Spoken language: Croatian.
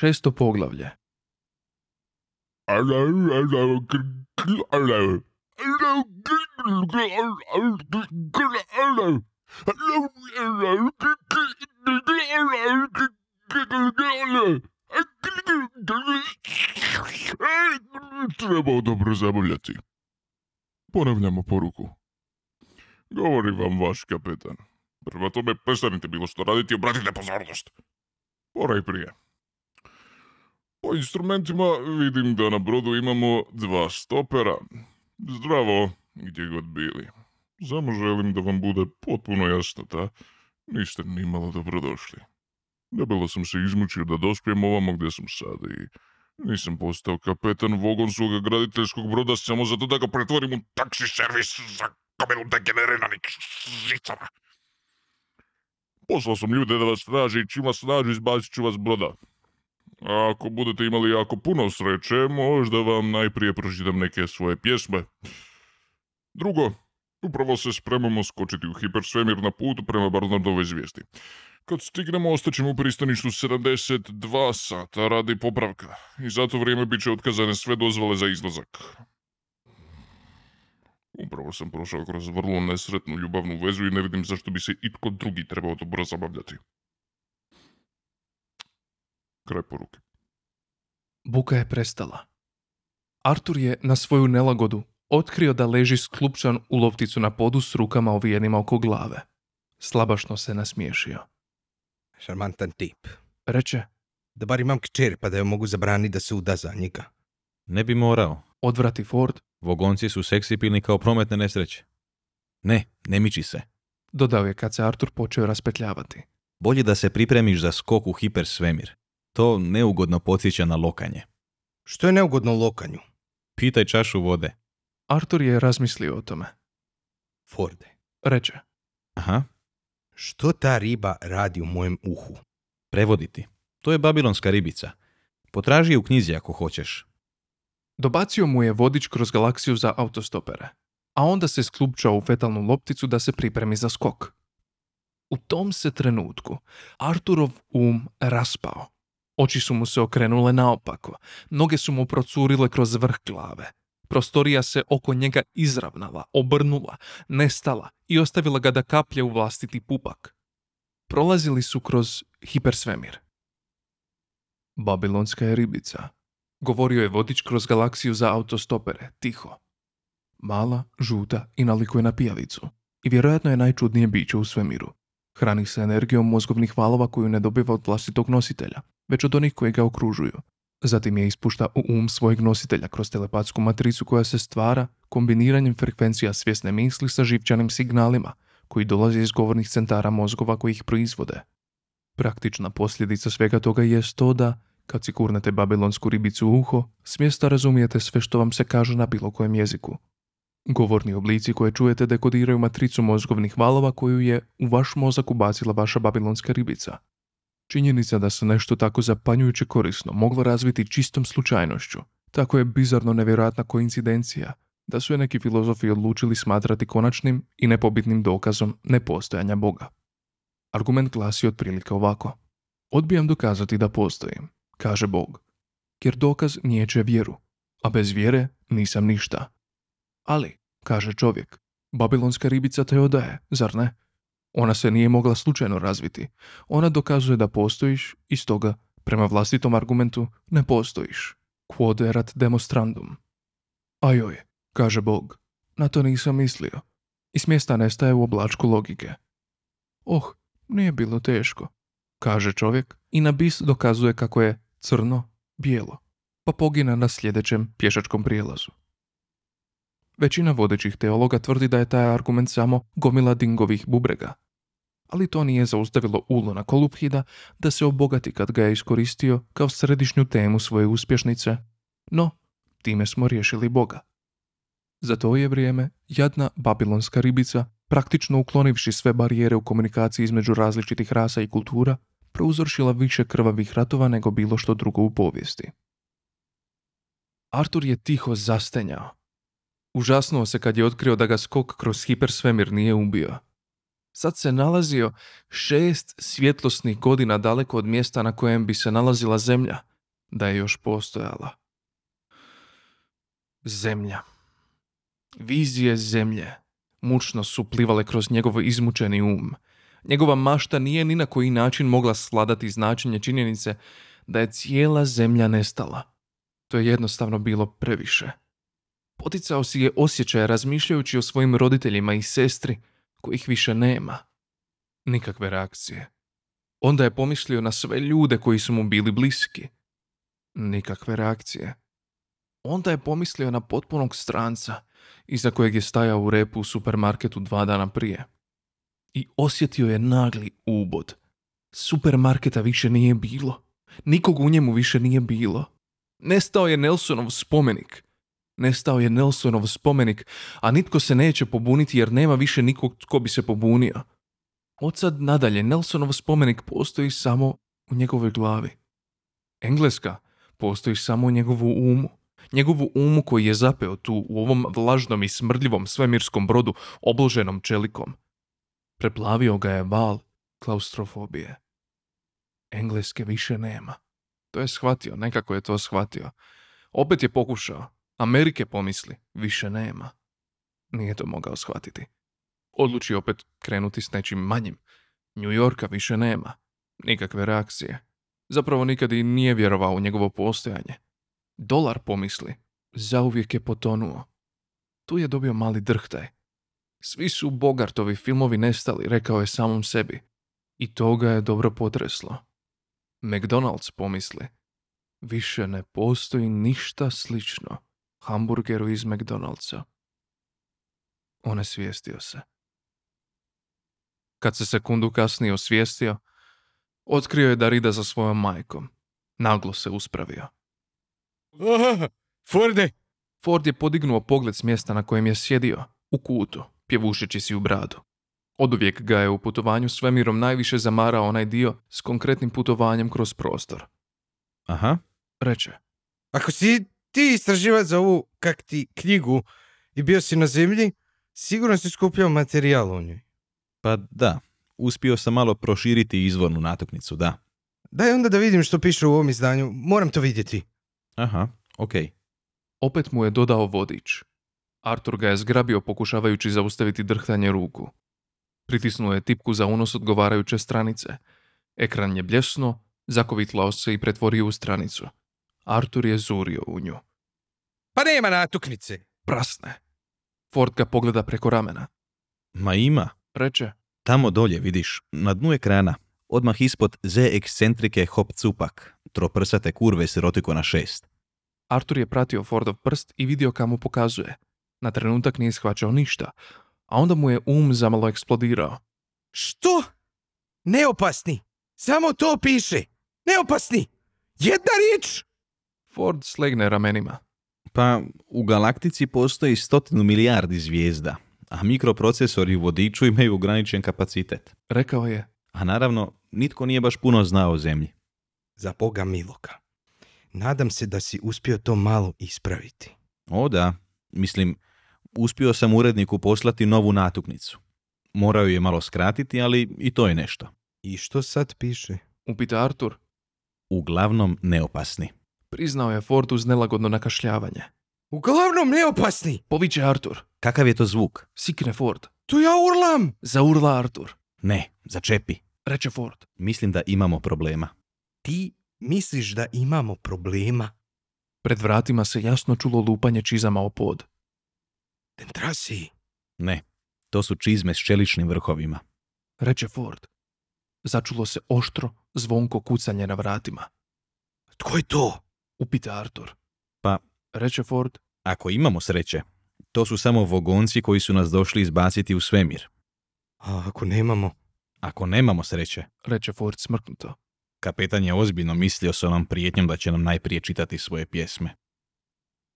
Šesto poglavlje. Treba dobro zabavljati. Ponavljamo poruku. Govori vam vaš kapetan. Prema tome, prestanite bilo što raditi i obratite pozornost. Pora i prije. Po instrumentima vidim da na brodu imamo dva stopera. Zdravo, gdje god bili. Samo želim da vam bude potpuno jasno da niste ni malo dobrodošli. Debelo sam se izmučio da dospijem ovamo gdje sam sad i nisam postao kapetan vogonskog graditeljskog broda samo zato da ga pretvorim u taksi servis za kamenu degeneriranih žicama. Poslao sam ljude da vas traži i čim vas nađu izbacit ću vas broda. A ako budete imali jako puno sreće, možda vam najprije pročitam neke svoje pjesme. Drugo, upravo se spremamo skočiti u hipersvemir na putu prema Barnardovoj zvijesti. Kad stignemo, ostaćemo u pristaništu 72 sata radi popravka i za to vrijeme bit će otkazane sve dozvole za izlazak. Upravo sam prošao kroz vrlo nesretnu ljubavnu vezu i ne vidim zašto bi se itko drugi trebao dobro zabavljati. Kraj poruke. Buka je prestala. Artur je na svoju nelagodu otkrio da leži sklupčan u lopticu na podu s rukama ovijenima oko glave. Slabašno se nasmiješio. Šarmantan tip. Reče, Da bar imam kćer pa da joj mogu zabraniti da se uda za njega. Ne bi morao. odvrati Ford, Vogonci su seksipilni kao prometne nesreće. Ne, ne miči se. dodao je kad se Artur počeo raspetljavati. Bolje da se pripremiš za skok u hipersvemir. To neugodno podsjeća na lokanje. Što je neugodno lokanju? Pitaj čašu vode. Artur je razmislio o tome. Forde. Reče, Aha, Što ta riba radi u mojem uhu? prevoditi. To je babilonska ribica. Potraži je u knjizi ako hoćeš. Dobacio mu je vodič kroz galaksiju za autostopere, a onda se sklupčao u fetalnu lopticu da se pripremi za skok. U tom se trenutku Arturov um raspao. Oči su mu se okrenule naopako, noge su mu procurile kroz vrh glave. Prostorija se oko njega izravnala, obrnula, nestala i ostavila ga da kaplje u vlastiti pupak. Prolazili su kroz hipersvemir. Babilonska je ribica, Govorio je vodič kroz galaksiju za autostopere, tiho. Mala, žuta i nalikuje na pijavicu. I vjerojatno je najčudnije biće u svemiru. Hrani se energijom mozgovnih valova koju ne dobiva od vlastitog nositelja, već od onih koji ga okružuju. Zatim je ispušta u um svojeg nositelja kroz telepatsku matricu koja se stvara kombiniranjem frekvencija svjesne misli sa živčanim signalima koji dolaze iz govornih centara mozgova koji ih proizvode. Praktična posljedica svega toga je to da kad si kurnete babilonsku ribicu u uho, smjesta razumijete sve što vam se kaže na bilo kojem jeziku. Govorni oblici koje čujete dekodiraju matricu mozgovnih valova koju je u vaš mozak ubacila vaša babilonska ribica. Činjenica da se nešto tako zapanjujuće korisno moglo razviti čistom slučajnošću, tako je bizarno nevjerojatna koincidencija da su je neki filozofi odlučili smatrati konačnim i nepobitnim dokazom nepostojanja Boga. Argument glasi otprilike ovako. Odbijam dokazati da postojim, kaže Bog, jer dokaz niječe vjeru, a bez vjere nisam ništa. Ali, kaže čovjek, babilonska ribica te odaje, zar ne? Ona se nije mogla slučajno razviti. Ona dokazuje da postojiš i stoga, prema vlastitom argumentu, ne postojiš. Quod erat demonstrandum. Ajoj, kaže Bog, na to nisam mislio. I smjesta nestaje u oblačku logike. Oh, nije bilo teško, kaže čovjek i na bis dokazuje kako je crno bijelo, pa pogina na sljedećem pješačkom prijelazu. Većina vodećih teologa tvrdi da je taj argument samo gomila dingovih bubrega. Ali to nije zaustavilo Ulona Koluphida da se obogati kad ga je iskoristio kao središnju temu svoje uspješnice. No, time smo riješili Boga. Za to je vrijeme jadna babilonska ribica, praktično uklonivši sve barijere u komunikaciji između različitih rasa i kultura, prouzročila više krvavih ratova nego bilo što drugo u povijesti. Artur je tiho zastenjao. Užasnuo se kad je otkrio da ga skok kroz hipersvemir nije ubio. Sad se nalazio šest svjetlosnih godina daleko od mjesta na kojem bi se nalazila zemlja da je još postojala. Zemlja. Vizije zemlje mučno su plivale kroz njegov izmučeni um. Njegova mašta nije ni na koji način mogla sladati značenje činjenice da je cijela zemlja nestala. To je jednostavno bilo previše. Poticao si je osjećaje razmišljajući o svojim roditeljima i sestri kojih više nema. Nikakve reakcije. Onda je pomislio na sve ljude koji su mu bili bliski. Nikakve reakcije. Onda je pomislio na potpunog stranca iza kojeg je stajao u repu u supermarketu dva dana prije. I osjetio je nagli ubod. Supermarketa više nije bilo. Nikog u njemu više nije bilo. Nestao je Nelsonov spomenik. Nestao je Nelsonov spomenik, a nitko se neće pobuniti jer nema više nikog tko bi se pobunio. Od sad nadalje Nelsonov spomenik postoji samo u njegovoj glavi. Engleska postoji samo u njegovu umu. Njegovu umu koji je zapeo tu u ovom vlažnom i smrdljivom svemirskom brodu obloženom čelikom. Preplavio ga je val klaustrofobije. Engleske više nema. To je shvatio, nekako je to shvatio. Opet je pokušao. Amerike pomisli, više nema. Nije to mogao shvatiti. Odluči opet krenuti s nečim manjim. New Yorka više nema. Nikakve reakcije. Zapravo nikad i nije vjerovao u njegovo postojanje. Dolar pomisli, zauvijek je potonuo. Tu je dobio mali drhtaj. Svi su Bogartovi filmovi nestali, rekao je samom sebi. I to ga je dobro potreslo. McDonald's pomisli, više ne postoji ništa slično hamburgeru iz McDonald'sa. Onesvijestio se. Kad se sekundu kasnije osvijestio, otkrio je da rida za svojom majkom. Naglo se uspravio. Ah, Forde! Ford je podignuo pogled s mjesta na kojem je sjedio, u kutu, pjevušeći si u bradu. Oduvijek ga je u putovanju svemirom najviše zamarao onaj dio s konkretnim putovanjem kroz prostor. Aha, Reče, Ako si ti istraživač za ovu kak ti knjigu i bio si na zemlji, sigurno si skupljao materijal o njoj. pa da. Uspio sam malo proširiti izvornu natuknicu, da. Daj onda da vidim što piše u ovom izdanju, moram to vidjeti. Aha, okej. opet mu je dodao vodič. Artur ga je zgrabio pokušavajući zaustaviti drhtanje ruku. Pritisnuo je tipku za unos odgovarajuće stranice. Ekran je bljesno, zakovitlao se i pretvorio u stranicu. Artur je zurio u nju. Pa nema natuknice. Prasne. Ford ga pogleda preko ramena. Ma ima. Reče, Tamo dolje, vidiš, na dnu ekrana, odmah ispod Z ekscentrike hop cupak, troprsate kurve sirotiko na šest. Artur je pratio Fordov prst i vidio kamo pokazuje. Na trenutak nije shvaćao ništa, a onda mu je um zamalo eksplodirao. Što? Neopasni. Samo to piše. Neopasni. Jedna riječ. Ford slegne ramenima. Pa, u galaktici postoji stotinu milijardi zvijezda, a mikroprocesori u vodiču imaju ograničen kapacitet. Rekao je, A naravno, nitko nije baš puno znao o zemlji. Za Boga miloga. Nadam se da si uspio to malo ispraviti. O da, mislim, uspio sam uredniku poslati novu natuknicu. Morao ju je malo skratiti, ali i to je nešto. I što sad piše? upita Artur. Uglavnom neopasni. Priznao je Ford uz nelagodno nakašljavanje. Uglavnom neopasni. Poviće Artur. Kakav je to zvuk? Sikne Ford. Tu ja urlam. Zaurla Artur. Ne, začepi. Reče Ford. Mislim da imamo problema. Ti misliš da imamo problema? Pred vratima se jasno čulo lupanje čizama o pod. Dentrasi. Ne, to su čizme s čeličnim vrhovima. Reče Ford. Začulo se oštro, zvonko kucanje na vratima. Tko je to? Upita Artur. Pa- Reče Ford. Ako imamo sreće, to su samo vogonci koji su nas došli izbaciti u svemir. A ako nemamo? Ako nemamo sreće, Reče Ford smrknuto. kapetan je ozbiljno mislio s onom prijetnjom da će nam najprije čitati svoje pjesme.